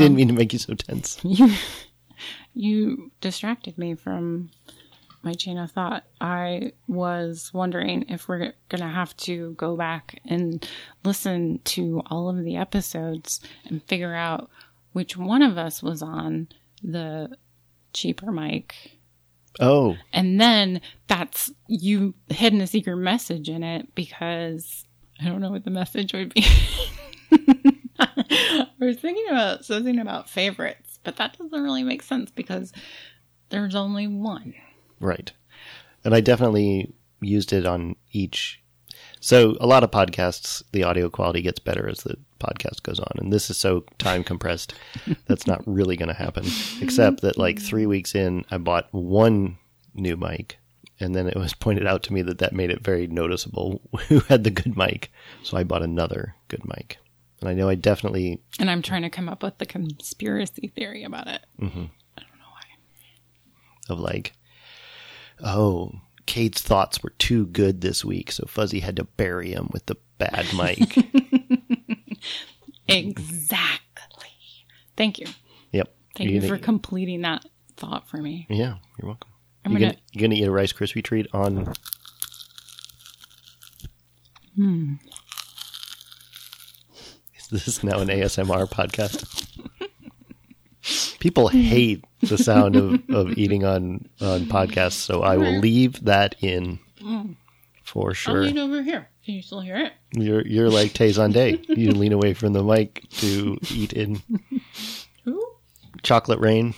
didn't um, mean to make you so tense. you you distracted me from my chain of thought. I was wondering if we're going to have to go back and listen to all of the episodes and figure out which one of us was on the cheaper mic. Oh, And then that's you hidden a secret message in it because I don't know what the message would be. I was thinking about something about favorites, but that doesn't really make sense because there's only one. right. And I definitely used it on each. So a lot of podcasts, the audio quality gets better as the podcast goes on, and this is so time compressed. that's not really going to happen. Except that, like three weeks in, I bought one new mic, and then it was pointed out to me that that made it very noticeable who had the good mic. So I bought another good mic, and I know I definitely And I'm trying to come up with the conspiracy theory about it. Mm-hmm. I don't know why. Of like, oh, Kate's thoughts were too good this week, so Fuzzy had to bury him with the bad mic. Exactly. Thank you. yep. Thank You're you for completing that thought for me. Yeah, you're welcome. I'm you gonna- gonna, you gonna eat a Rice Krispie treat on? Hmm. This is now an ASMR podcast? People hate the sound of, of eating on, on podcasts, so I will leave that in mm. for sure. I'll lean over here. Can you still hear it? You're you're like Tay Zonday. You lean away from the mic to eat in Who? chocolate rain.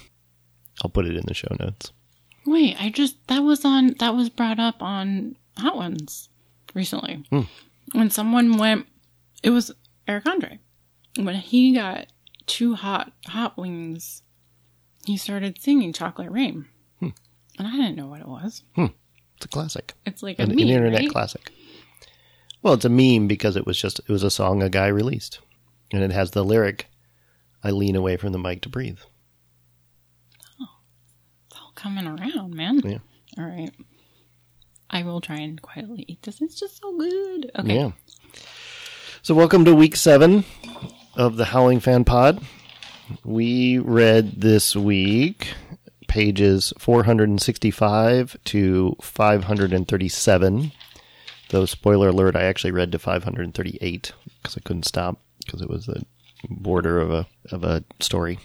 I'll put it in the show notes. Wait, I just that was on that was brought up on Hot Ones recently. Hmm. When someone went it was Eric Andre. When he got two hot hot wings, he started singing Chocolate Rain. Hmm. And I didn't know what it was. Hmm. It's a classic. It's like a An, meme, an internet right? classic. Well, it's a meme because it was just it was a song a guy released, and it has the lyric, "I lean away from the mic to breathe." Oh, it's all coming around, man. Yeah. All right. I will try and quietly eat this. It's just so good. Okay. Yeah. So, welcome to week seven of the Howling Fan Pod. We read this week pages 465 to 537. Though, spoiler alert, I actually read to 538 because I couldn't stop because it was the border of a of a story.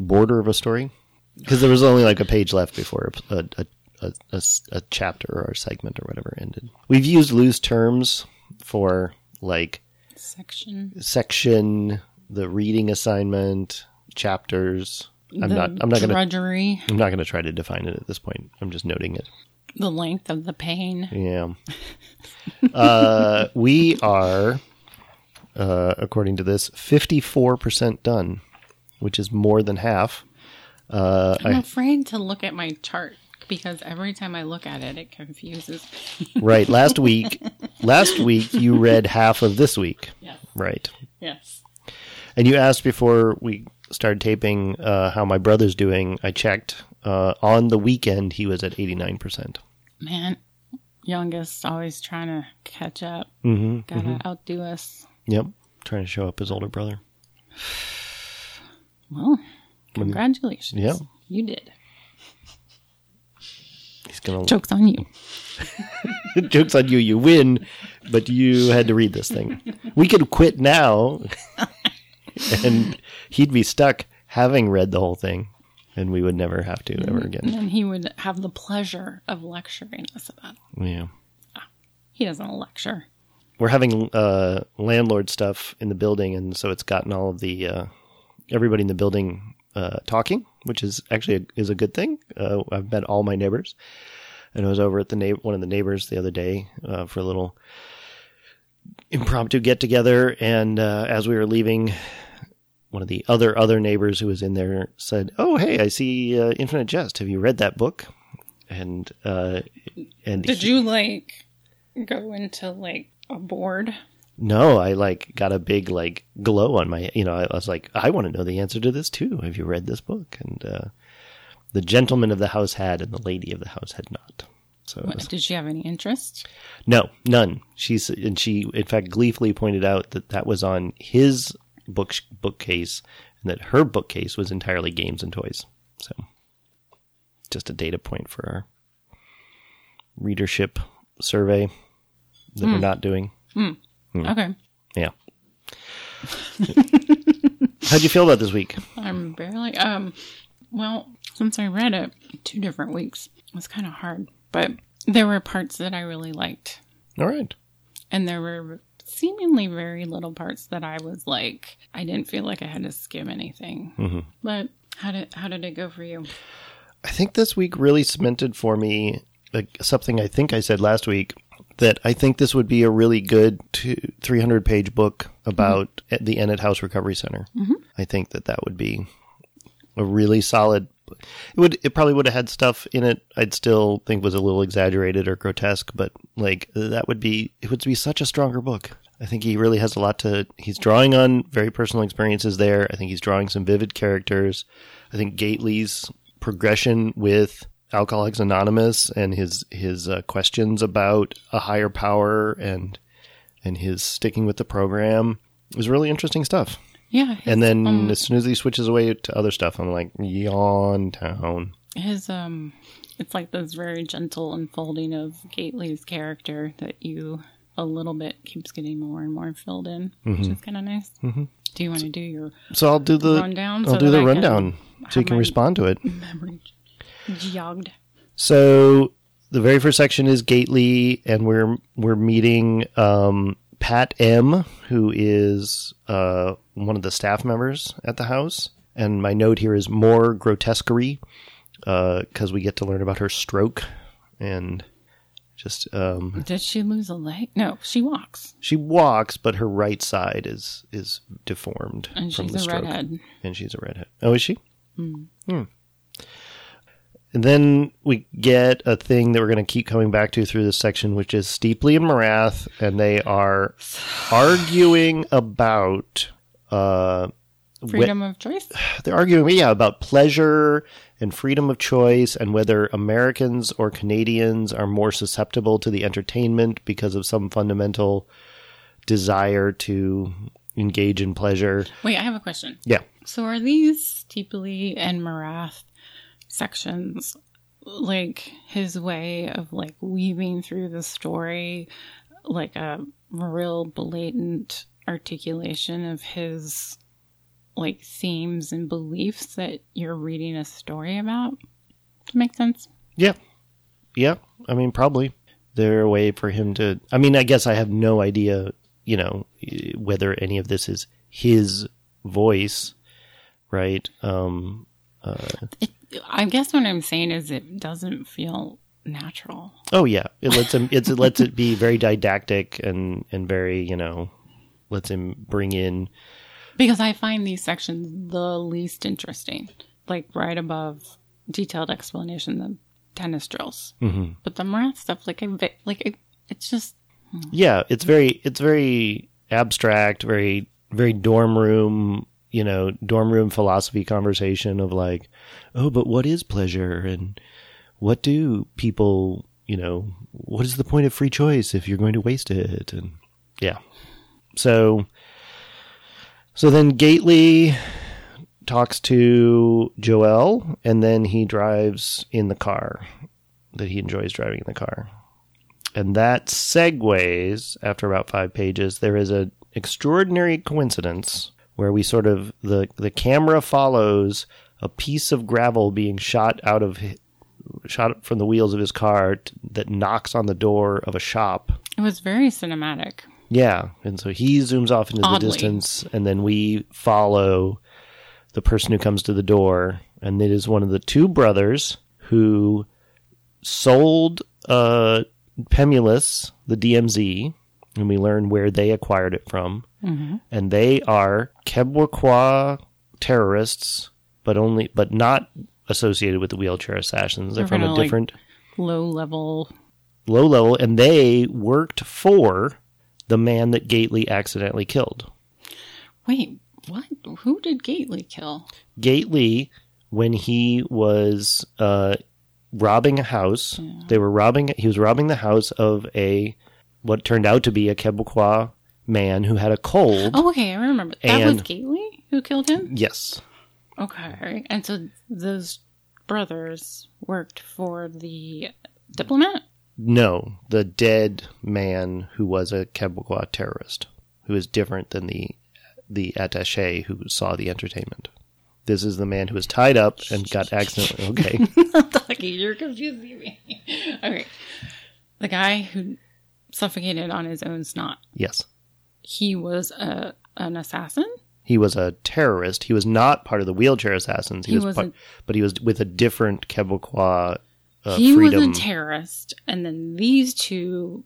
Border of a story? Because there was only like a page left before a, a, a, a, a chapter or a segment or whatever ended. We've used loose terms for like Section. section, the reading assignment, chapters. I'm not. I'm not gonna. drudgery, I'm not gonna try to define it at this point. I'm just noting it. the length of the pain. Yeah. uh, we are, uh, according to this, 54% done, which is more than half. Uh, I'm I, afraid to look at my chart because every time I look at it, it confuses me. right. Last week, last week you read half of this week. yes. Right. Yes. And you asked before we started taping uh, how my brother's doing. I checked. Uh, on the weekend, he was at 89%. Man, youngest always trying to catch up. Mm-hmm. Gotta outdo us. Yep. Trying to show up his older brother. Well, congratulations. Yeah. You did. He's to Joke's on you. Joke's on you. You win, but you had to read this thing. We could quit now, and he'd be stuck having read the whole thing, and we would never have to ever again. And he would have the pleasure of lecturing us about it. Yeah. He doesn't lecture. We're having uh, landlord stuff in the building, and so it's gotten all of the uh, everybody in the building uh, talking, which is actually a, is a good thing. Uh, I've met all my neighbors, and I was over at the na- one of the neighbors the other day uh, for a little impromptu get together, and uh, as we were leaving, one of the other other neighbors who was in there said, "Oh, hey, I see uh, Infinite Jest. Have you read that book?" And uh, and Did he- you like go into like a board? No, I like got a big like glow on my. You know, I was like, I want to know the answer to this too. Have you read this book? And uh, the gentleman of the house had, and the lady of the house had not. So What, was- did she have any interest? no, none. She's and she in fact gleefully pointed out that that was on his book bookcase, and that her bookcase was entirely games and toys. So, just a data point for our readership survey that we're not doing. Okay. Yeah. How'd you feel about this week? I'm barely um well, since I read it two different weeks, it was kind of hard, but there were parts that I really liked. All right. And there were seemingly very little parts that I was like I didn't feel like I had to skim anything. But how did how did it go for you? I think this week really cemented for me like something I think I said last week that I think this would be a really good two, 300 page book about mm-hmm. the Ennet House Recovery Center. Mm-hmm. I think that that would be a really solid. It would. It probably would have had stuff in it I'd still think was a little exaggerated or grotesque, but like that would be. It would be such a stronger book. I think he really has a lot to. He's drawing on very personal experiences there. I think he's drawing some vivid characters. I think Gately's progression with Alcoholics Anonymous and his his uh, questions about a higher power and and his sticking with the program is really interesting stuff. Yeah, his, And then um, as soon as he switches away to other stuff, I'm like, yawn town. his um it's like this very gentle unfolding of Gately's character that you a little bit keeps getting more and more filled in, which is kind of nice. Mm-hmm. Do you want to do your So I'll do the Rundown I'll so do the I rundown so you can my- respond to it. memory jogged? So the very first section is Gately, and we're we're meeting um, Pat M, who is uh, one of the staff members at the house. And my note here is more grotesquerie because we get to learn about her stroke and just um, Did she lose a leg? No, she walks, she walks, but her right side is is deformed and from she's the a stroke. redhead. And she's a redhead. Oh, is she? Hmm. And then we get a thing that we're going to keep coming back to through this section, which is Steeply and Marathe, and they are arguing about. Uh, Freedom of choice. they're arguing, yeah, about pleasure and freedom of choice, and whether Americans or Canadians are more susceptible to the entertainment because of some fundamental desire to engage in pleasure. Wait, I have a question. Yeah. So are these Steeply and Marathe sections like his way of like weaving through the story like a real blatant articulation of his like themes and beliefs that you're reading a story about? To make sense? Yeah. Yeah. I mean, probably. there a way for him to. I mean, I guess I have no idea, you know, whether any of this is his voice, right? Um, I guess what I'm saying is it doesn't feel natural. oh, yeah. It lets him, it's, it lets it be very didactic and, and very, you know, lets him bring in. Because I find these sections the least interesting, like right above detailed explanation the tennis drills. Mm-hmm. But the Marathe stuff, like I, like I, it's just Yeah. It's very, it's very abstract, very, very dorm room, you know, dorm room philosophy conversation of like, oh, but what is pleasure? And what do people, you know, what is the point of free choice if you're going to waste it? And yeah. So, so then Gately talks to Joel and then he drives in the car that he enjoys driving in the car. And that segues after about five pages. There is an extraordinary coincidence where we sort of the the camera follows a piece of gravel being shot out of shot from the wheels of his car t- that knocks on the door of a shop. it was very cinematic. Yeah, and so he zooms off into Oddly. the distance, and then we follow the person who comes to the door, and it is one of the two brothers who sold uh, Pemulis, the DMZ, and we learn where they acquired it from, and they are Quebecois terrorists, but only but not associated with the wheelchair assassins. They're, They're from a like- different Low level. low level, and they worked for the man that Gately accidentally killed. Wait, what? Who did Gately kill? Gately, when he was uh, robbing a house, they were robbing. He was robbing the house of a what turned out to be a Quebecois man who had a cold. Oh, okay, I remember. That was Gately who killed him? Yes. Okay. And so those brothers worked for the diplomat? No, the dead man who was a Quebecois terrorist, who is different than the the attaché who saw the entertainment. This is the man who was tied up and got accidentally. Okay, Lucky, you're confusing me. okay. The guy who suffocated on his own snot. yes, He was a an assassin? he was a terrorist. He was not part of the wheelchair assassins. He, He was, wasn't- part, but he was with a different Quebecois uh, he freedom was a terrorist, and then these two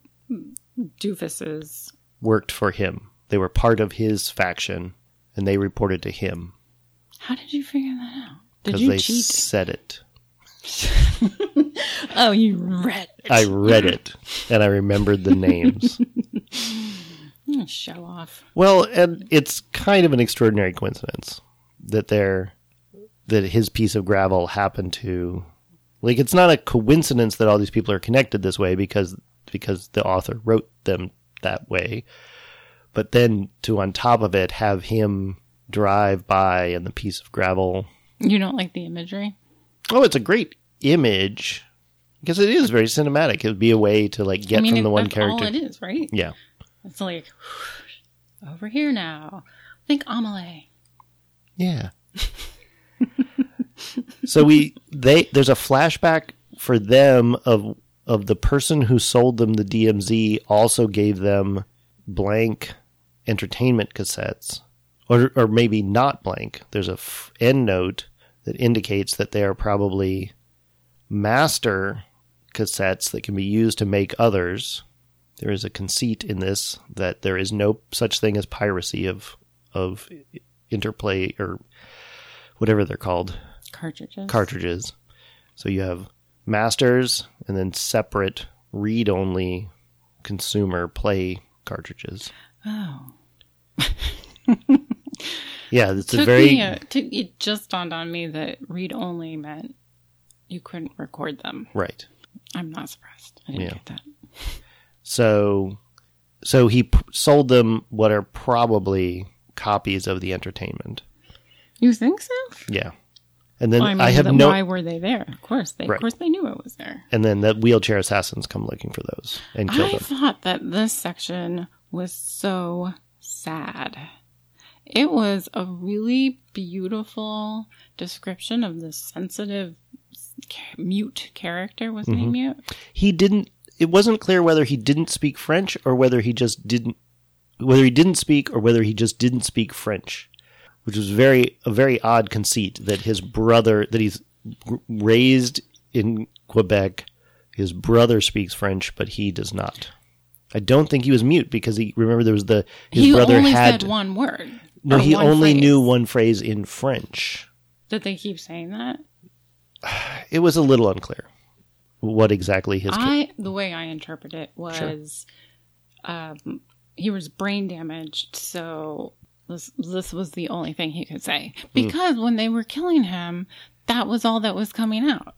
doofuses. worked for him. They were part of his faction, and they reported to him How did you figure that out? Did because you they cheat? said it. Oh, you read it. I read it, and I remembered the names. Show off. Well, and it's kind of an extraordinary coincidence that they're that his piece of gravel happened to like it's not a coincidence that all these people are connected this way because because the author wrote them that way. But then to on top of it have him drive by and the piece of gravel. You don't like the imagery? Oh, it's a great image because it is very cinematic. It would be a way to like get I mean, from the one that's character. it is, right? Yeah. It's like over here now. Think Amelie. Yeah. so we they there's a flashback for them of of the person who sold them the DMZ also gave them blank entertainment cassettes or or maybe not blank. There's a f- end note that indicates that they are probably master cassettes that can be used to make others. There is a conceit in this that there is no such thing as piracy of of interplay or whatever they're called Cartridges. cartridges. So you have masters and then separate read only consumer play cartridges. Oh. Yeah, it's a very me a, took, it just dawned on me that read only meant you couldn't record them. right. I'm not surprised. I didn't Yeah. get that. So so he p- sold them what are probably copies of the entertainment. You think so? Yeah. And then Well, I, mean, I have no Why were they there? Of course, they. Right. Of course, they knew it was there. and then the wheelchair assassins come looking for those and kill I them. thought that this section was so sad. It was a really beautiful description of the sensitive mute character. Was Mm-hmm. he mute? he didn't it wasn't clear whether he didn't speak french or whether he just didn't whether he didn't speak or whether he just didn't speak french which was very a very odd conceit that his brother that he's raised in quebec his brother speaks french but he does not i don't think he was mute because he remember there was the his he brother only had said one word. No he only phrase. knew one phrase in french Did they keep saying that? it was a little unclear what exactly his I the way I interpret it was, um, he was brain damaged, so this this was the only thing he could say Hmm. because when they were killing him, that was all that was coming out.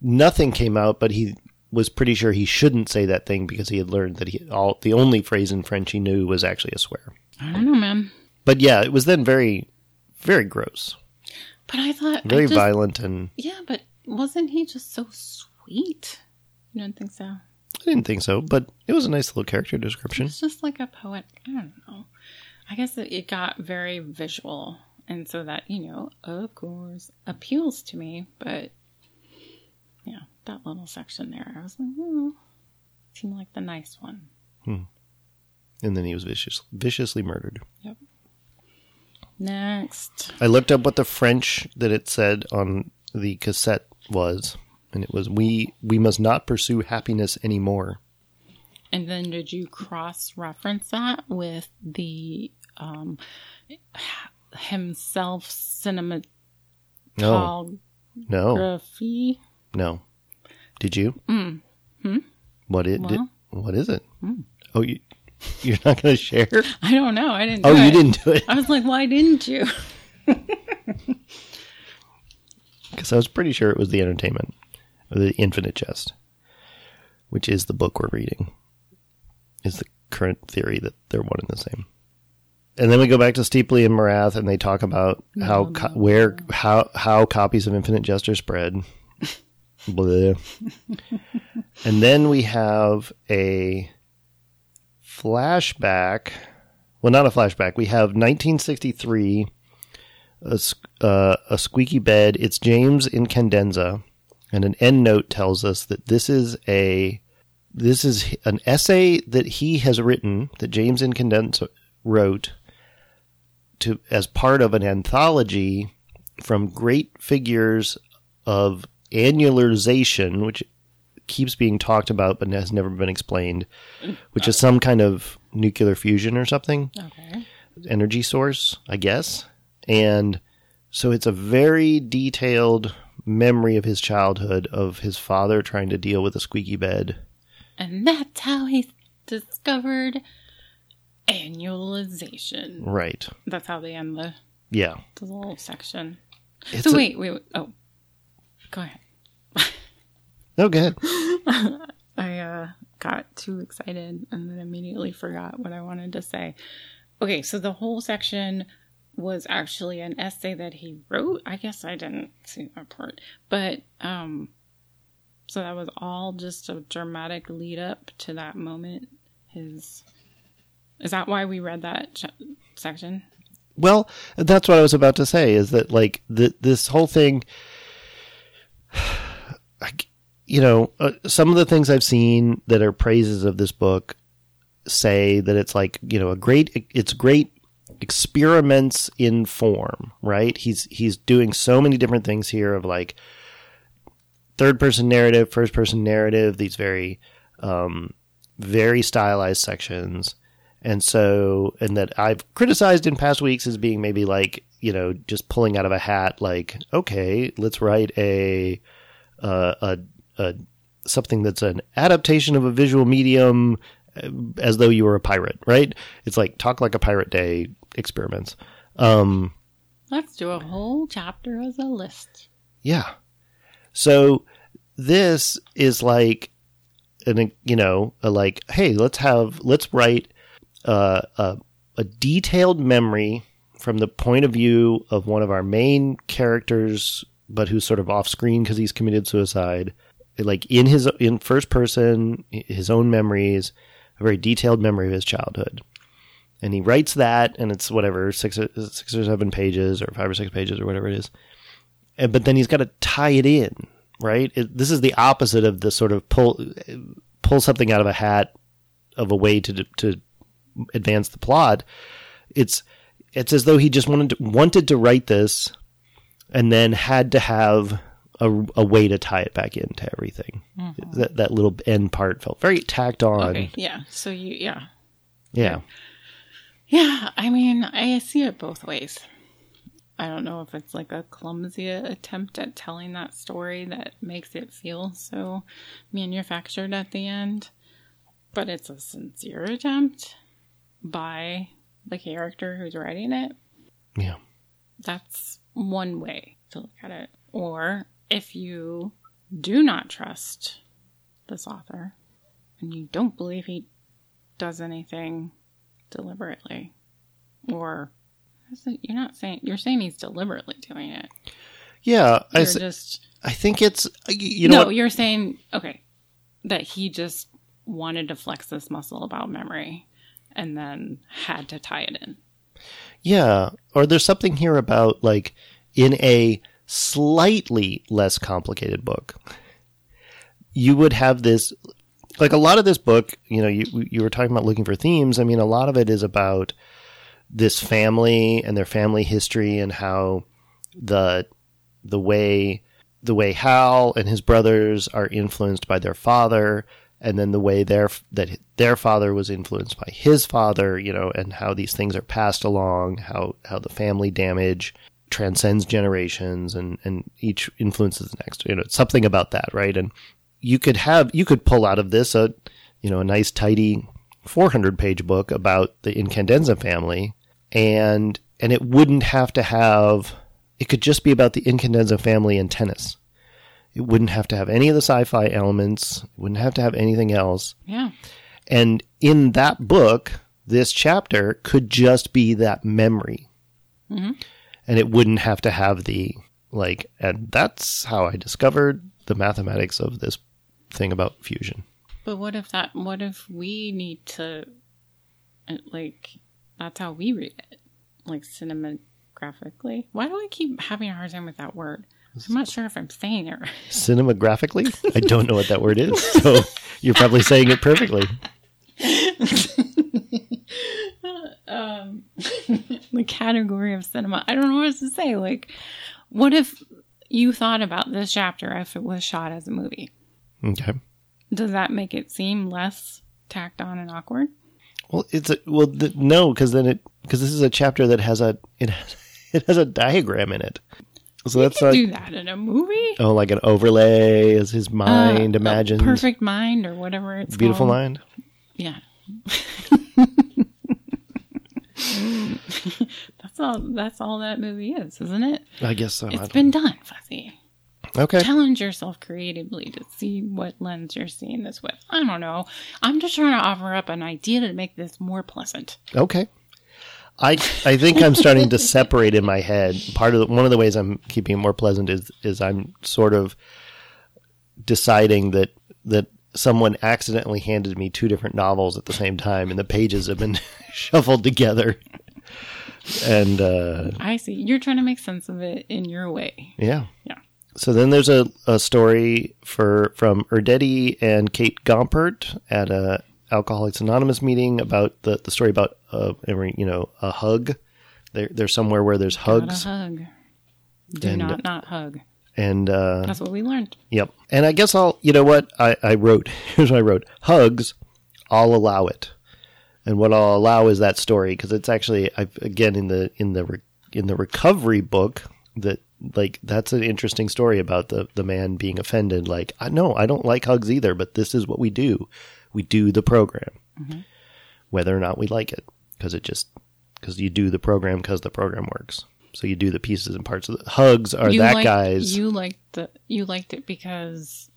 nothing came out, but he was pretty sure he shouldn't say that thing because he had learned that he all the only phrase in French he knew was actually a swear. I don't know, man. But yeah, it was then very, very gross, But I thought I very just- violent, and Yeah, but wasn't he just so sweet? You don't think so? I didn't think so. But it was a nice little character description. It's just like a poet. I don't know. I guess it, it got very visual, and so that you know, of course, appeals to me. But yeah, that little section there, I was like, oh, seemed like the nice one. Hmm. And then he was vicious, viciously murdered. Yep. Next, I looked up what the French that it said on the cassette was, and it was "We we must not pursue happiness anymore." and then did you cross-reference that with the um himself cinematography? No, no, no. Did you? Mm. Hmm? What it? Did, what is it? Oh, you, you're not going to share? I don't know. I didn't. Oh, you it. didn't do it. I was like, why didn't you? Because I was pretty sure it was the entertainment, or the Infinite Jest, which is the book we're reading. Is the current theory that they're one and the same. and then we go back to Steeply and Marathe, and they talk about how co- where how how copies of Infinite Jest are spread. And then we have a flashback. Well, not a flashback. We have 1963, a, uh, a squeaky bed. It's James Incandenza, and an end note tells us that this is a this is an essay that he has written that James Incandenza wrote to as part of an anthology from great figures of annularization, which keeps being talked about but has never been explained, which is some kind of nuclear fusion or something, Okay. energy source, I guess. And so it's a very detailed memory of his childhood of his father trying to deal with a squeaky bed. And that's how he discovered annualization. Right. That's how they end the, Yeah. the little section. It's so a- wait, wait, wait. Oh, go ahead. No, go ahead. I uh, got too excited and then immediately forgot what I wanted to say. Okay, so the whole section was actually an essay that he wrote. I guess I didn't see that part, but um, so that was all just a dramatic lead up to that moment. His is that why we read that ch- section? Well, that's what I was about to say. Is that like the, this whole thing? I, you know, uh, some of the things I've seen that are praises of this book say that it's like you know a great, it's great experiments in form. Right? He's he's doing so many different things here of like third person narrative, first person narrative. These very um, very stylized sections. And so, and that I've criticized in past weeks as being maybe like, you know, just pulling out of a hat, like, okay, let's write a, uh, a, a, something that's an adaptation of a visual medium uh, as though you were a pirate, right? It's like talk like a pirate day experiments. Um, Let's do a whole chapter as a list. yeah. So this is like, an, you know, a like, hey, let's have, let's write uh, a, a detailed memory from the point of view of one of our main characters, but who's sort of off screen because he's committed suicide. Like in his in first person, his own memories, a very detailed memory of his childhood, and he writes that, and it's whatever six or, six or seven pages or five or six pages or whatever it is. And, but then he's got to tie it in, right? It, this is the opposite of the sort of pull pull something out of a hat of a way to to advance the plot. It's it's as though he just wanted to, wanted to write this, and then had to have a, a way to tie it back into everything. Mm-hmm. That that little end part felt very tacked on. Okay, yeah. So you, yeah, Yeah, Yeah, I mean, I see it both ways. I don't know if it's like a clumsy attempt at telling that story that makes it feel so manufactured at the end, but it's a sincere attempt by the character who's writing it. yeah, That's one way to look at it. Or if you do not trust this author and you don't believe he does anything deliberately, or you're not saying you're saying he's deliberately doing it. yeah. I, You're s- just I think it's uh, you know no. what? You're saying okay that he just wanted to flex this muscle about memory and then had to tie it in. Yeah, or there's something here about like in a slightly less complicated book, you would have this like a lot of this book, you know, you you were talking about looking for themes. I mean, a lot of it is about this family and their family history and how the the way the way Hal and his brothers are influenced by their father and then the way their that their father was influenced by his father, you know, and how these things are passed along, how how the family damage transcends generations and and each influences the next, you know, something about that, right? And you could have you could pull out of this a you know a nice tidy 400 page book about the Incandenza family and and it wouldn't have to have it could just be about the Incandenza family and tennis. It wouldn't have to have any of the sci-fi elements. It wouldn't have to have anything else. Yeah. And in that book, this chapter could just be that memory. Mm-hmm. And it wouldn't have to have the, like, and that's how I discovered the mathematics of this thing about fusion. But what if that? What if we need to, uh, like, that's how we read it, like cinemagraphically. Why do I keep having a hard time with that word? I'm not sure if I'm saying it right. Cinemagraphically? I don't know what that word is. So you're probably saying it perfectly. the category of cinema. I don't know what else to say. Like, what if you thought about this chapter if it was shot as a movie? Okay. Does that make it seem less tacked on and awkward? Well, it's a, well, no, because then it because this is a chapter that has a it has, it has a diagram in it. So that's You not do that in a movie? oh like an overlay as his mind Uh, a imagines. perfect mind or whatever it's beautiful called. mind. Yeah. that's all. That's all that movie is, isn't it? I guess so. It's been done, Fuzzy. okay. Challenge yourself creatively to see what lens you're seeing this with. I don't know. I'm just trying to offer up an idea to make this more pleasant. Okay. I I think I'm starting to separate in my head. Part of the, one of the ways I'm keeping it more pleasant is is I'm sort of deciding that that someone accidentally handed me two different novels at the same time, and the pages have been shuffled together. And uh, I see. You're trying to make sense of it in your way. yeah, Yeah. So then there's a, a story for from Erdedy and Kate Gompert at a Alcoholics Anonymous meeting about the, the story about uh every you know a hug. They're they're somewhere where there's hugs Gotta hug. Do And- not not hug. And uh, That's what we learned. yep. And I guess I'll you know what I I wrote here's what I wrote hugs. I'll allow it, and what I'll allow is that story because it's actually I've again in the in the re, in the recovery book that like that's an interesting story about the the man being offended like I no I don't like hugs either but this is what we do we do the program whether or not we like it because it just because you do the program because the program works so you do the pieces and parts of the hugs are you that liked, guy's You liked the you liked it because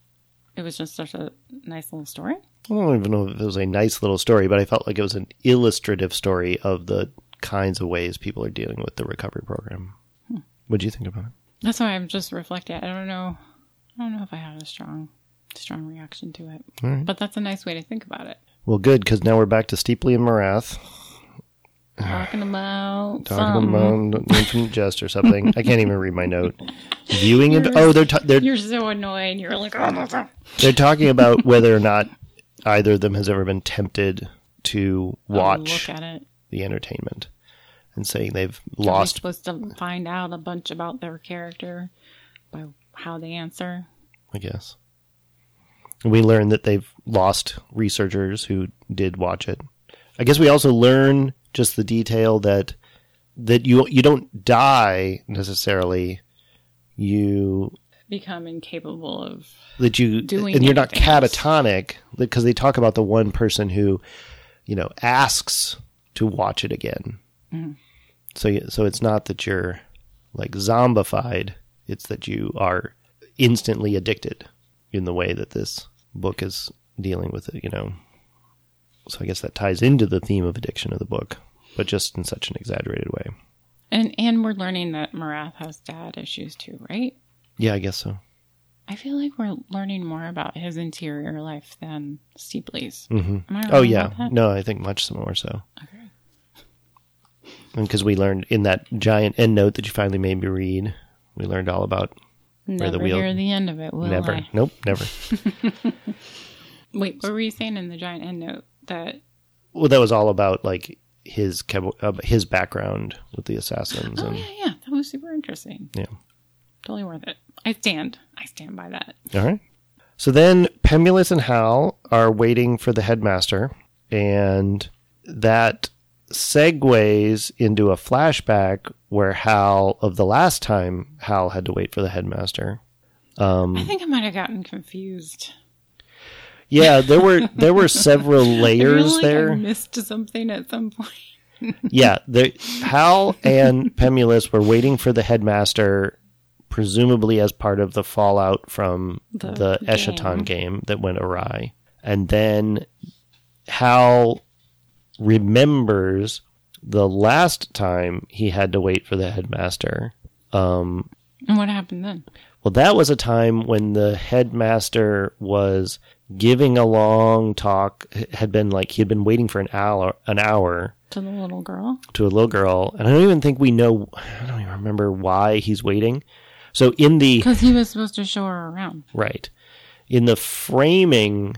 it was just such a nice little story. I don't even know if it was a nice little story, but I felt like it was an illustrative story of the kinds of ways people are dealing with the recovery program. Hmm. What do you think about it? That's why I'm just reflecting. I don't know. I don't know if I had a strong, strong reaction to it. But that's a nice way to think about it. Well, good, because now we're back to Steeply and Marathe Talking about talking something. about infinite jest or something. I can't even read my note. Viewing it. Oh, they're ta- they're You're so annoying. You're like, oh, they're talking about whether or not either of them has ever been tempted to watch look at it. the entertainment, and saying they've lost. supposed to find out a bunch about their character by how they answer? I guess. We learn that they've lost researchers who did watch it. I guess we also learn just the detail that that you you don't die necessarily. You Become incapable of. that you Doing and you're not catatonic because they talk about the one person who you know asks to watch it again. Mm-hmm. So so it's not that you're like zombified; it's that you are instantly addicted in the way that this book is dealing with it. You know, so I guess that ties into the theme of addiction of the book, but just in such an exaggerated way. And and we're learning that Marathe has dad issues too, right? Yeah, I guess so. I feel like we're learning more about his interior life than hmm I wrong Oh yeah, no, I think much more so. Okay. And because we learned in that giant end note that you finally made me read, we learned all about Never the wheel- hear the end of it, will never. I? Nope, never. Wait, what were you saying in the giant end note? That well, that was all about like his uh, his background with the assassins, oh and yeah, yeah, that was super interesting. yeah. Totally worth it. I stand. I stand by that. All right. So then Pemulis and Hal are waiting for the headmaster, and that segues into a flashback where Hal, of the last time Hal had to wait for the headmaster. Um, I think I might have gotten confused. Yeah, there were there were several layers like there. I missed something at some point. Yeah, the, Hal and Pemulis were waiting for the headmaster, presumably as part of the fallout from The the, game. Eschaton game that went awry. And then Hal remembers the last time he had to wait for the headmaster. Um, And what happened then? well, that was a time when the headmaster was giving a long talk. Had been like he had been waiting for an hour, an hour To the little girl? to a little girl, and I don't even think we know. I don't even remember why he's waiting. So in the Because he was supposed to show her around. right in the framing,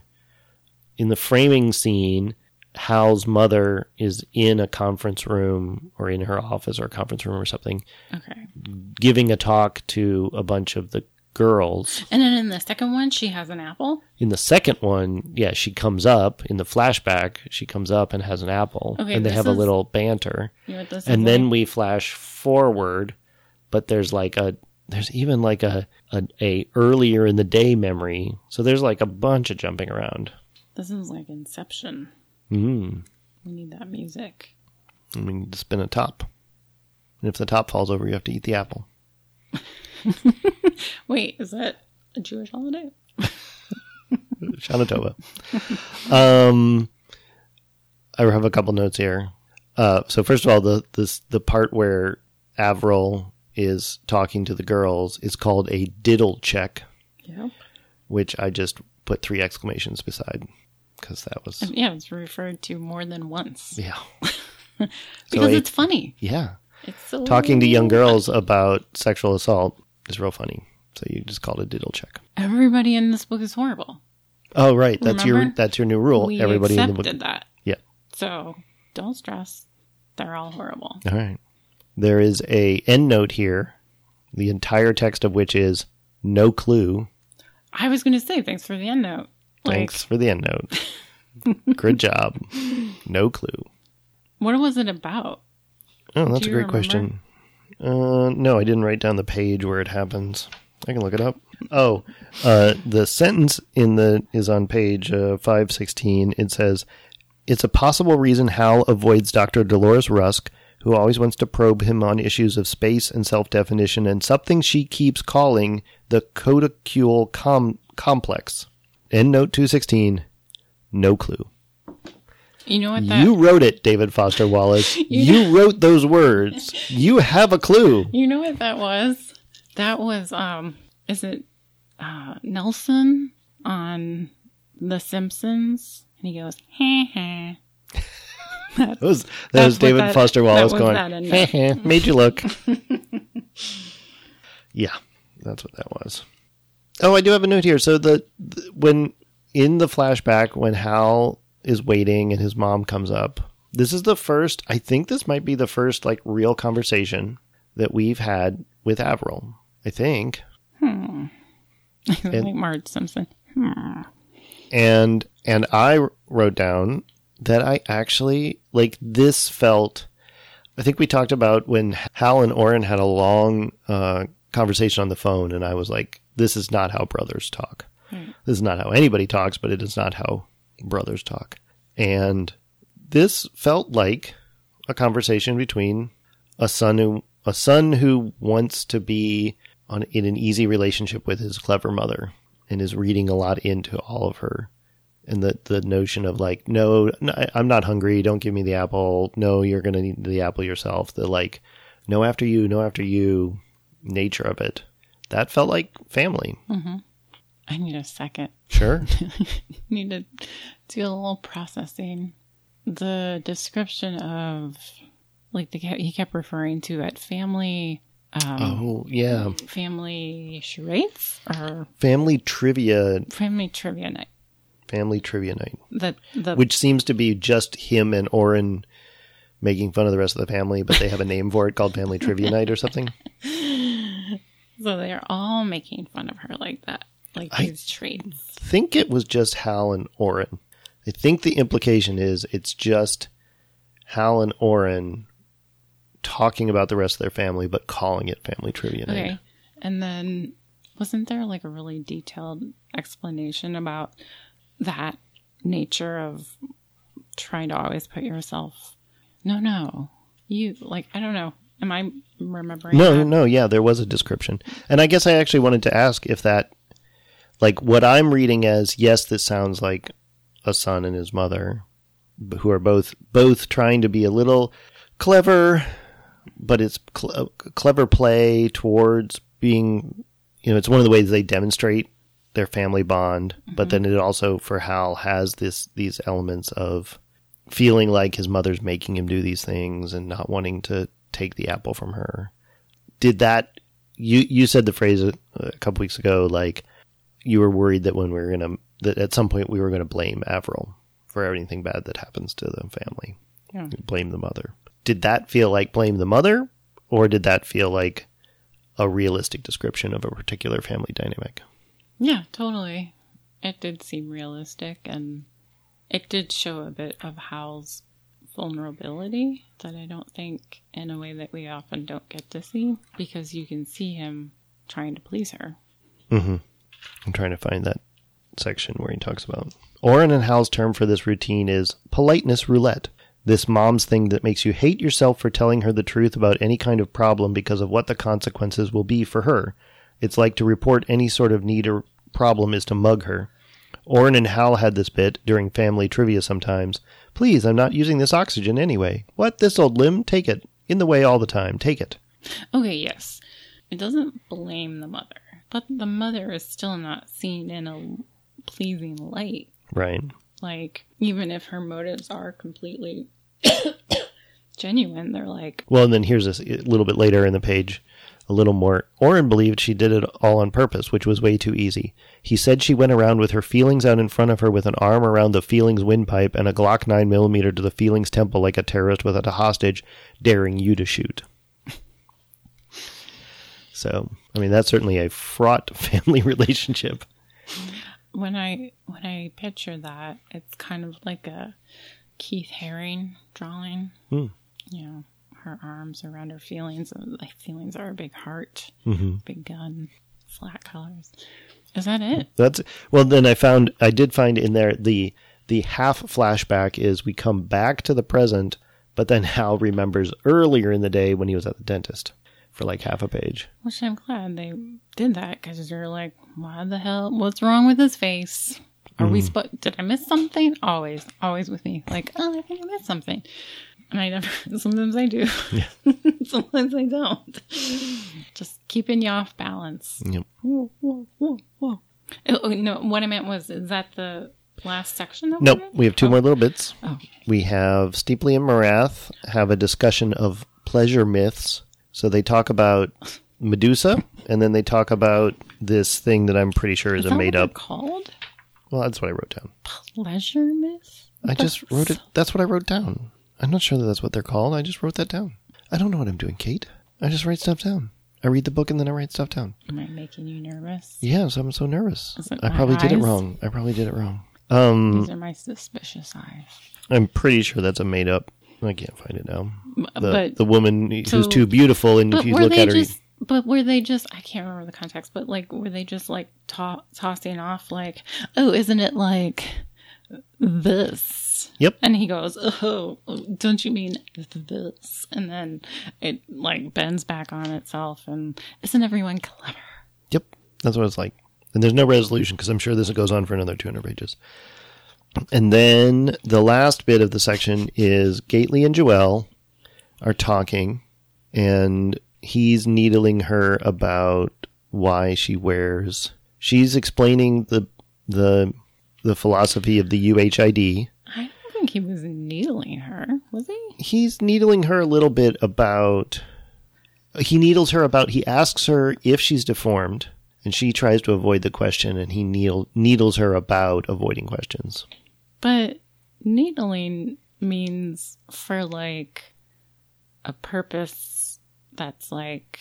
in the framing scene, Hal's mother is in a conference room or in her office or a conference room or something, Okay. giving a talk to a bunch of the girls. And then in the second one, she has an apple. In the second one, yeah, she comes up in the flashback. She comes up and has an apple, Okay, and they have a little banter. You know and is then like? we flash forward, but there's like a there's even like a, a a earlier in the day memory. So there's like a bunch of jumping around. This is like Inception. Mm. We need that music. We need to spin a top, and if the top falls over, you have to eat the apple. Wait, is that a Jewish holiday? Shana Tova. um, I have a couple notes here. Uh, so first of all, the this the part where Avril is talking to the girls is called a diddle check, Yep. which I just put three exclamations beside because that was Yeah, it's referred to more than once yeah because it- it's funny. yeah. It's so Talking to young girls about sexual assault is real funny. So you just called it diddle check. Everybody in this book is horrible. Oh right, that's your that's your new rule. We Everybody in the book. that. Yeah. So don't stress. They're all horrible. All right. There is a end note here, the entire text of which is no clue. I was going to say thanks for the end note. Like, Thanks for the end note. Good job. No clue. what was it about? Oh, that's a great question. Uh, no, I didn't write down the page where it happens. I can look it up. Oh, uh, the sentence in the is on page uh, five sixteen. It says, "It's a possible reason Hal avoids Doctor Dolores Rusk, who always wants to probe him on issues of space and self definition, and something she keeps calling the codicule com- complex." End note two sixteen. No clue. You know what that You wrote it, David Foster Wallace. you wrote those words. You have a clue. You know what that was? That was um is it uh Nelson on The Simpsons? And he goes, heh heh. That was, that was David that- Foster Wallace going, "Heh heh, made you look. yeah, that's what that was. Oh, I do have a note here. So the, the when in the flashback when Hal is waiting and his mom comes up, this is the first. I think this might be the first like real conversation that we've had with Avril. I think. Hmm. like Marge Simpson. Hmm. and and I wrote down that I actually like this felt. I think we talked about when Hal and Orin had a long uh, conversation on the phone, and I was like, "This is not how brothers talk. This is not how anybody talks, but it is not how brothers talk." And this felt like a conversation between a son who a son who wants to be on in an easy relationship with his clever mother and is reading a lot into all of her. And the the notion of like no, no I'm not hungry. Don't give me the apple. No you're going to need the apple yourself. The like no after you no after you nature of it. That felt like family mm-hmm. I need a second. sure need to do a little processing. The description of like the he kept referring to at family um, oh yeah family charades or family trivia family trivia night. family trivia night The the which seems to be just him and Orin making fun of the rest of the family, but they have a name for it called Family Trivia Night or something. so they are all making fun of her like that, like I- these traits. think it was just Hal and Orin. I think the implication is it's just Hal and Orin talking about the rest of their family, but calling it Family Trivia Night. Okay, and then wasn't there like a really detailed explanation about that nature of trying to always put yourself? No, no, you like I don't know. Am I remembering? No, that? no, yeah, there was a description. And I guess I actually wanted to ask if that, like, what I'm reading as, yes, this sounds like a son and his mother, who are both both trying to be a little clever, but it's cl- uh, clever play towards being. You know, it's one of the ways they demonstrate their family bond, but mm-hmm. then it also for Hal has this these elements of feeling like his mother's making him do these things and not wanting to take the apple from her. Did that you you said the phrase a, a couple weeks ago like you were worried that when we were to that at some point we were going to blame Avril for anything bad that happens to the family. Yeah. Blame the mother. Did that feel like blame the mother or did that feel like a realistic description of a particular family dynamic? Yeah, totally. It did seem realistic and it did show a bit of Hal's vulnerability that I don't think in a way that we often don't get to see because you can see him trying to please her. Mm-hmm. I'm trying to find that section where he talks about. Orin and Hal's term for this routine is politeness roulette. This mom's thing that makes you hate yourself for telling her the truth about any kind of problem because of what the consequences will be for her. It's like to report any sort of need or problem is to mug her. Orin and Hal had this bit during family trivia sometimes. Please, I'm not using this oxygen anyway. What, this old limb? Take it. In the way all the time. Take it. Okay, yes. It doesn't blame the mother, but the mother is still not seen in a pleasing light. Right. Like, even if her motives are completely genuine, they're like, Well, and then here's this a little bit later in the page, a little more. Orin believed she did it all on purpose, which was way too easy. He said she went around with her feelings out in front of her with an arm around the feelings windpipe and a Glock 9mm to the feelings temple like a terrorist without a hostage, daring you to shoot. So, I mean, that's certainly a fraught family relationship. when I when I picture that, it's kind of like a Keith Haring drawing. Hmm. You know, her arms around her feelings. Like feelings are a big heart, Mm-hmm. big gun, flat colors. Is that it? That's well. Then I found I did find in there the the half flashback is we come back to the present, but then Hal remembers earlier in the day when he was at the dentist for like half a page. Which I'm glad they did that because you're like, why the hell? What's wrong with his face? Are we mm. spo- Did I miss something? Always, always with me. Like, oh, I think I missed something, and I never. Sometimes I do. Yeah. sometimes I don't. Just keeping you off balance. Yep. Whoa, whoa, whoa, whoa. Oh, oh, no, what I meant was, is that the last section? Nope. We have two oh. more little bits. Oh, We have Steeply and Marathe have a discussion of pleasure myths. So they talk about Medusa, and then they talk about this thing that I'm pretty sure is, is a made up. called Well, that's what I wrote down. pleasure myth. I just wrote it. That's what I wrote down. I'm not sure that that's what they're called. I just wrote that down. I don't know what I'm doing, Kate. I just write stuff down. I read the book and then I write stuff down. Am I making you nervous? Yes, I'm so nervous. I probably did it wrong. I probably did it wrong. Um, These are my suspicious eyes. I'm pretty sure that's a made up. I can't find it now. The, but the woman who's too beautiful, and if you look at her, just? But were they just? I can't remember the context. But like, were they just like to- tossing off like, oh, isn't it like this? Yep. And he goes, oh, don't you mean this? And then it like bends back on itself. And isn't everyone clever? Yep, that's what it's like. And there's no resolution because I'm sure this goes on for another 200 pages. And then the last bit of the section is Gately and Joelle are talking, and he's needling her about why she wears. She's explaining the the the philosophy of the UHID. I don't think he was needling her, was he? He's needling her a little bit about. He needles her about. He asks her if she's deformed, and she tries to avoid the question, and he needle, needles her about avoiding questions. But needling means for like a purpose that's like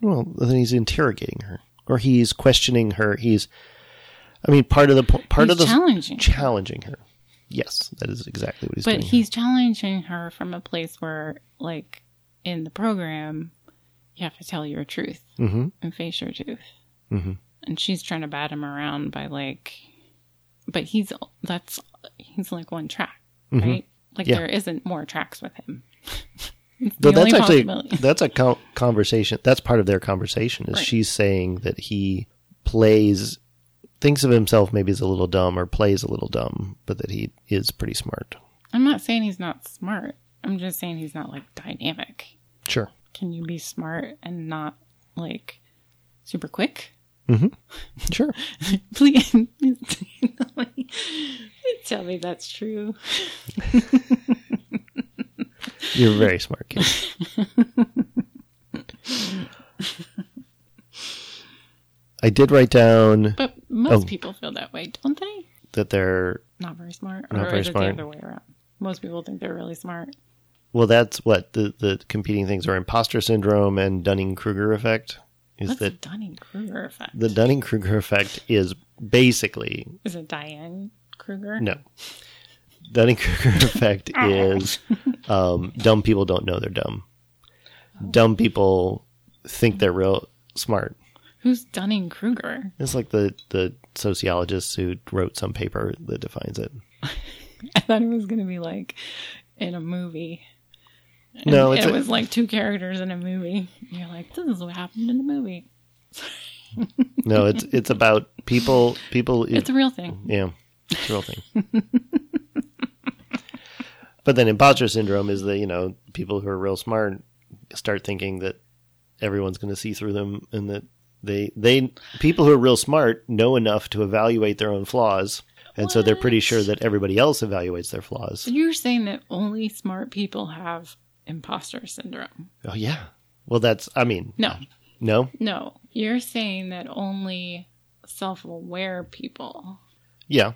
Well, then he's interrogating her, or he's questioning her. He's, I mean, part of the part He's of the challenging. challenging her. Yes, that is exactly what he's but he's challenging her from a place where like in the program you have to tell your truth Mhm. and face your truth Mhm. and she's trying to bat him around by like but he's that's he's like one track right like Mm-hmm. Yeah. there isn't more tracks with him the that's actually that's a co- conversation. That's part of their conversation. Is Right. she's saying that he plays thinks of himself maybe as a little dumb or plays a little dumb, but that he is pretty smart. I'm not saying he's not smart. I'm just saying he's not like dynamic. Sure. Can you be smart and not like super quick? Mm-hmm. Sure. Please tell me that's true. You're a very smart kid. I did write down But most Oh. people feel that way, don't they? that they're Not very smart. Not or very is it the other way around? Most people think they're really smart. well. That's what the the competing things are: imposter syndrome and Dunning Kruger effect. Is What's the that Dunning Kruger effect? the Dunning Kruger effect is basically Is it Diane Kruger? no. Dunning Kruger effect is um, dumb people don't know they're dumb. Dumb people think they're real smart. Who's Dunning Kruger? It's like the the sociologist who wrote some paper that defines it. I thought it was going to be like in a movie. And No, it a- was like two characters in a movie. You're like, this is what happened in the movie. No, it's it's about people people. It's a real thing. yeah, it's a real thing. but then imposter syndrome is the you know people who are real smart start thinking that everyone's going to see through them and that they they people who are real smart know enough to evaluate their own flaws and so they're pretty sure that everybody else evaluates their flaws. So you're saying that only smart people have imposter syndrome? Oh yeah. Well, that's I mean No, no no. You're saying that only self-aware people yeah.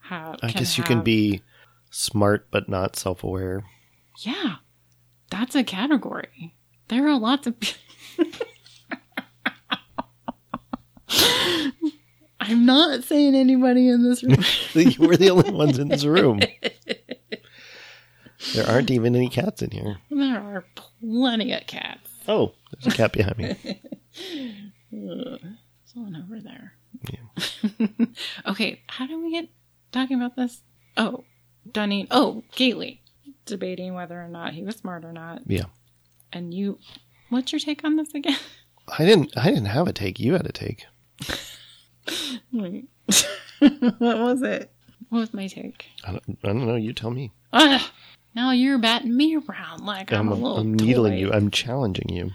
have. I guess you can be smart but not self-aware. Yeah, that's a category. There are lots of. I'm not saying anybody in this room. you were the only ones in this room. There aren't even any cats in here. there are plenty of cats. Oh, there's a cat behind me. There's one over there. okay, how do we get talking about this? Oh, Dunning. Oh, Gately. Debating whether or not he was smart or not. Yeah. And you, what's your take on this again? I didn't I didn't have a take. You had a take. Wait. what was it? What was my take? I don't, I don't know. You tell me. Ah, now you're batting me around like I'm, I'm, a little I'm needling toy. you. I'm challenging you.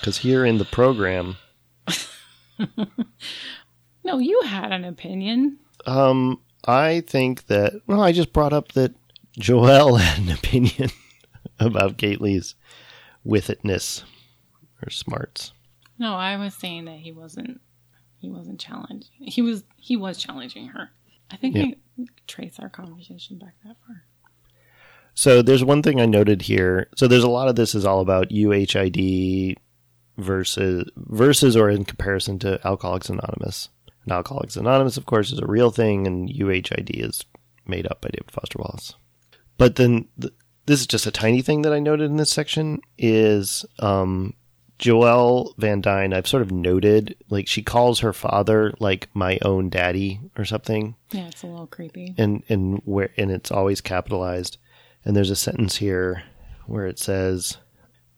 Because here in the program, No, you had an opinion. um, I think that well, I just brought up that Joel had an opinion about Gately's with itness or smarts. No, I was saying that he wasn't. He wasn't challenged. He was. He was challenging her. I think Yeah. we trace our conversation back that far. So there's one thing I noted here. So there's a lot of this is all about UHID versus versus or in comparison to Alcoholics Anonymous. And Alcoholics Anonymous, of course, is a real thing, and UHID is made up by David Foster Wallace. But then th- this is just a tiny thing that I noted in this section is um, Joelle Van Dyne. I've sort of noted like she calls her father like my own daddy or something Yeah, it's a little creepy. and and where and it's always capitalized. And there's a sentence here where it says,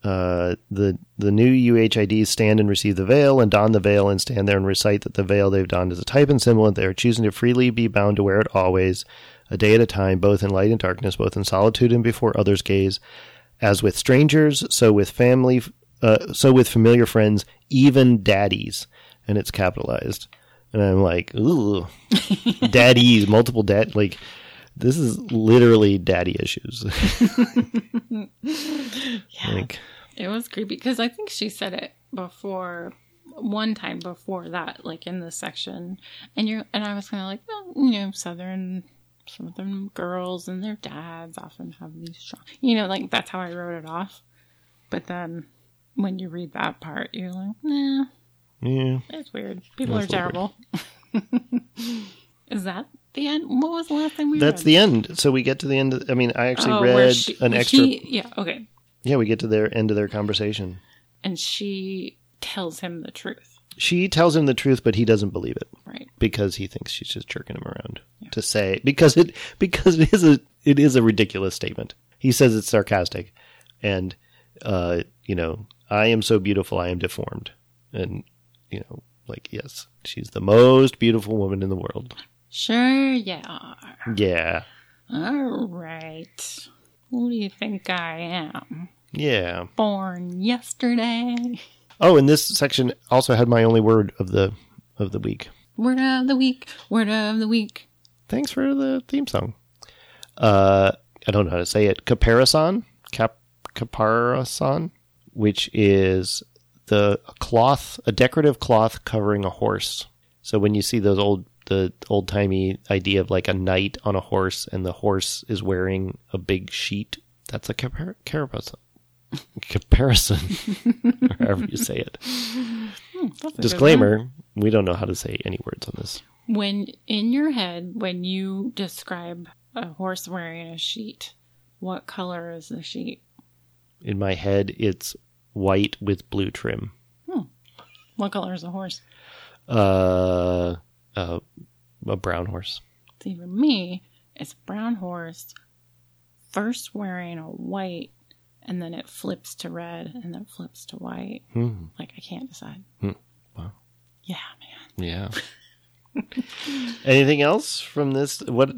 uh, "the the new UHIDs stand and receive the veil, and don the veil, and stand there and recite that the veil they've donned is a type and symbol, and they are choosing to freely be bound to wear it always, a day at a time, both in light and darkness, both in solitude and before others' gaze, as with strangers, so with family, uh, so with familiar friends, even daddies." And it's capitalized. And I'm like, ooh, daddies, multiple dad, like this is literally daddy issues. Yeah, like, it was creepy because I think she said it before one time before that, like in this section, and you're and I was kind of like, well, you know, Southern Southern girls and their dads often have these strong, you know, like that's how I wrote it off. But then when you read that part, you're like, nah, yeah, it's weird. People That's are terrible. Is that the end? What was the last thing we that's read? the end. So we get to the end. Of, I mean, I actually Oh, read she- an extra. he- yeah, okay. yeah, we get to their end of their conversation. And she tells him the truth, She tells him the truth, but he doesn't believe it right? because he thinks she's just jerking him around to say because it because it is a it is a ridiculous statement. He says it's sarcastic, and uh, you know, I am so beautiful, I am deformed, and you know, Like, yes, she's the most beautiful woman in the world. Sure, you are. Yeah. All right. Who do you think I am? Yeah. Born yesterday. Oh, and this section also had my only word of the of the week. Word of the week. Word of the week. Thanks for the theme song. Uh, I don't know how to say it. Caparison, cap caparison, which is the cloth, a decorative cloth covering a horse. So when you see those old, the old timey idea of like a knight on a horse, and the horse is wearing a big sheet, that's a capar- caparison. Comparison, however you say it. That's a good Disclaimer: We don't know how to say any words on this. When in your head, when you describe a horse wearing a sheet, what color is the sheet? In my head, it's white with blue trim. What color is the horse? Uh, uh, a brown horse. See, for me, it's brown horse, first wearing a white, and then it flips to red, and then flips to white. Hmm. Like I can't decide. Hmm. Wow. Yeah, man. Yeah. Anything else from this? What?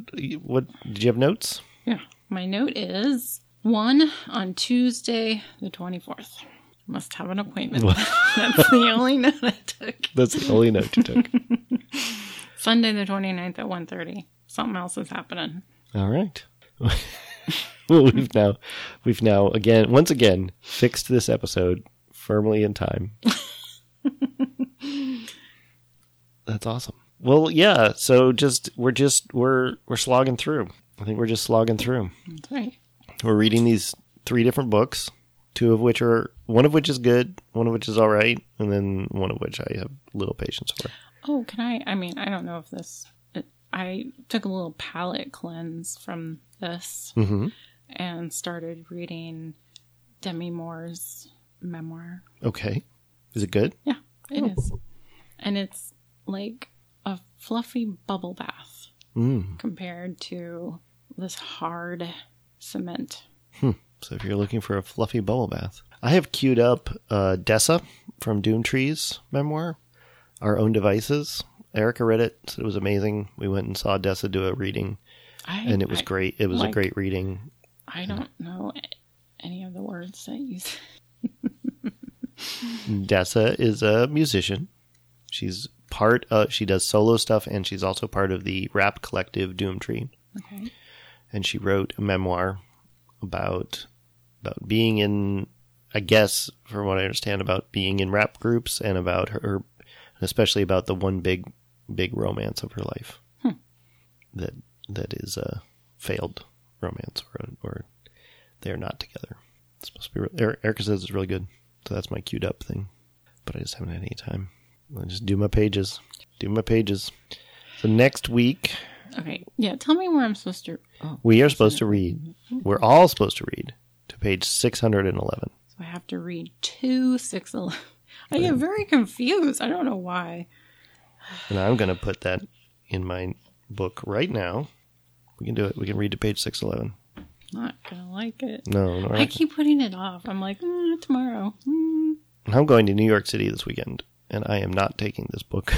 What? Did you have notes? Yeah. My note is one on Tuesday, the twenty fourth. Must have an appointment. That's the only note I took. That's the only note you took. Sunday, the 29th at 1.30. Something else is happening. All right. well, we've now, we've now again, once again, fixed this episode firmly in time. That's awesome. Well, yeah. So just we're just we're we're slogging through. I think we're just slogging through. That's right. We're reading these three different books, two of which are one of which is good, one of which is all right, and then one of which I have little patience for. Oh, can I? I mean, I don't know if this. It, I took a little palate cleanse from this Mm-hmm. and started reading Demi Moore's memoir. Okay, is it good? Yeah, it is, And it's like a fluffy bubble bath Mm. compared to this hard cement. So if you're looking for a fluffy bubble bath, I have queued up uh, Dessa from Doomtree's memoir, Our Own Devices. Erica read it; said it was amazing. We went and saw Dessa do a reading, I, and it was I- great. It was a great reading. I don't know any of the words that you said. Dessa is a musician. She's part. Of, she does solo stuff, and she's also part of the rap collective Doomtree. Okay. and she wrote a memoir about about being in I guess from what I understand about being in rap groups and about her especially about the one big big romance of her life hmm. that that is a failed romance or or they're not together. It's supposed to be. Re- Eric- Erica says it's really good, so that's my queued up thing. But I just haven't had any time. I just do my pages, do my pages. So next week Okay. Yeah. Tell me where I'm supposed to. Oh, we are supposed to read. We're all supposed to read to page 611. so I have to read two six eleven. I get very confused. I don't know why. And I'm going to put that in my book right now. We can do it. We can read to page 611. Not gonna like it. No, no. I keep putting it off. I'm like mm, tomorrow. Mm. I'm going to New York City this weekend, and I am not taking this book.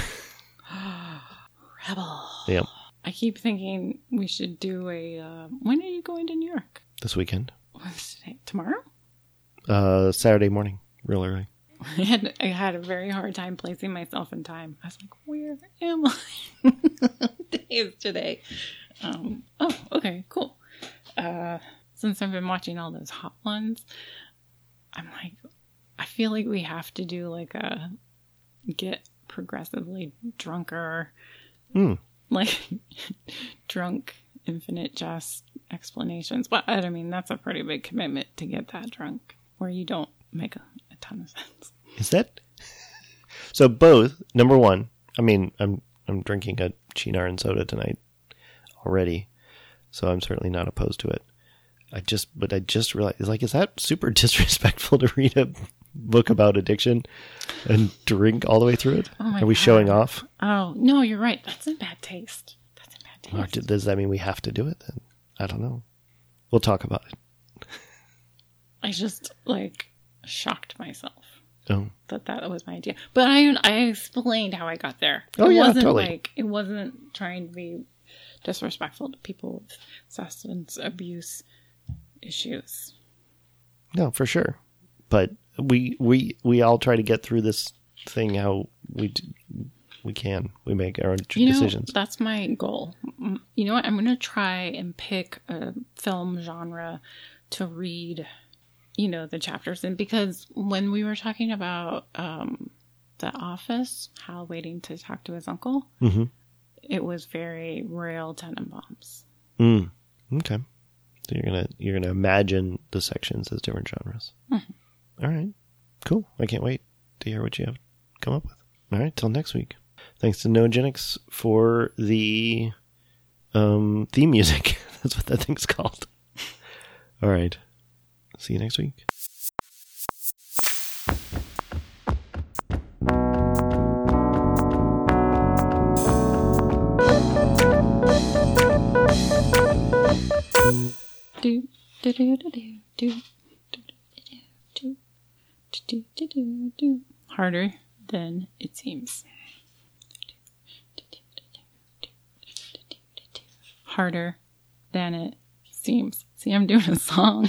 Rebel. yep, I keep thinking we should do a. Uh, when are you going to New York? this weekend. What's today? Tomorrow? Uh, Saturday morning, real early. I had, I had a very hard time placing myself in time. I was like, where am I? Day is today? Um, oh, okay, cool. Uh, since I've been watching all those hot ones, I'm like, I feel like we have to do like a get progressively drunker, Hmm. like drunk infinite jest explanations. But I mean, that's a pretty big commitment to get that drunk where you don't make a ton of sense. Is that so? Both number one. I mean, I'm I'm drinking a Cynar and soda tonight already, so I'm certainly not opposed to it. I just, but I just realized, like, is that super disrespectful to read a book about addiction and drink all the way through it? Oh Are we God. showing off, Oh no, you're right. That's in bad taste. That's in bad or taste. does that mean we have to do it? Then I don't know. We'll talk about it. I just like shocked myself. Oh, that that was my idea. But I I explained how I got there. Oh, it yeah, wasn't totally. like it wasn't trying to be disrespectful to people with substance abuse issues. no, for sure. But we we we all try to get through this thing how we we can. We make our own You know, decisions. that's my goal. You know what? I'm going to try and pick a film genre to read, you know, the chapters And because when we were talking about um, The Office, Hal waiting to talk to his uncle, Mhm. it was very Royal Tenenbaums. Mm. Okay. So you're gonna you're gonna imagine the sections as different genres. All right. Cool. I can't wait to hear what you have come up with. All right. Till next week. Thanks to Noogenics for the um, theme music. That's what that thing's called. All right. See you next week. Do, do, do, do, do, do, do, do, do, do, do, do, do. Harder than it seems. Harder than it seems. See, I'm doing a song.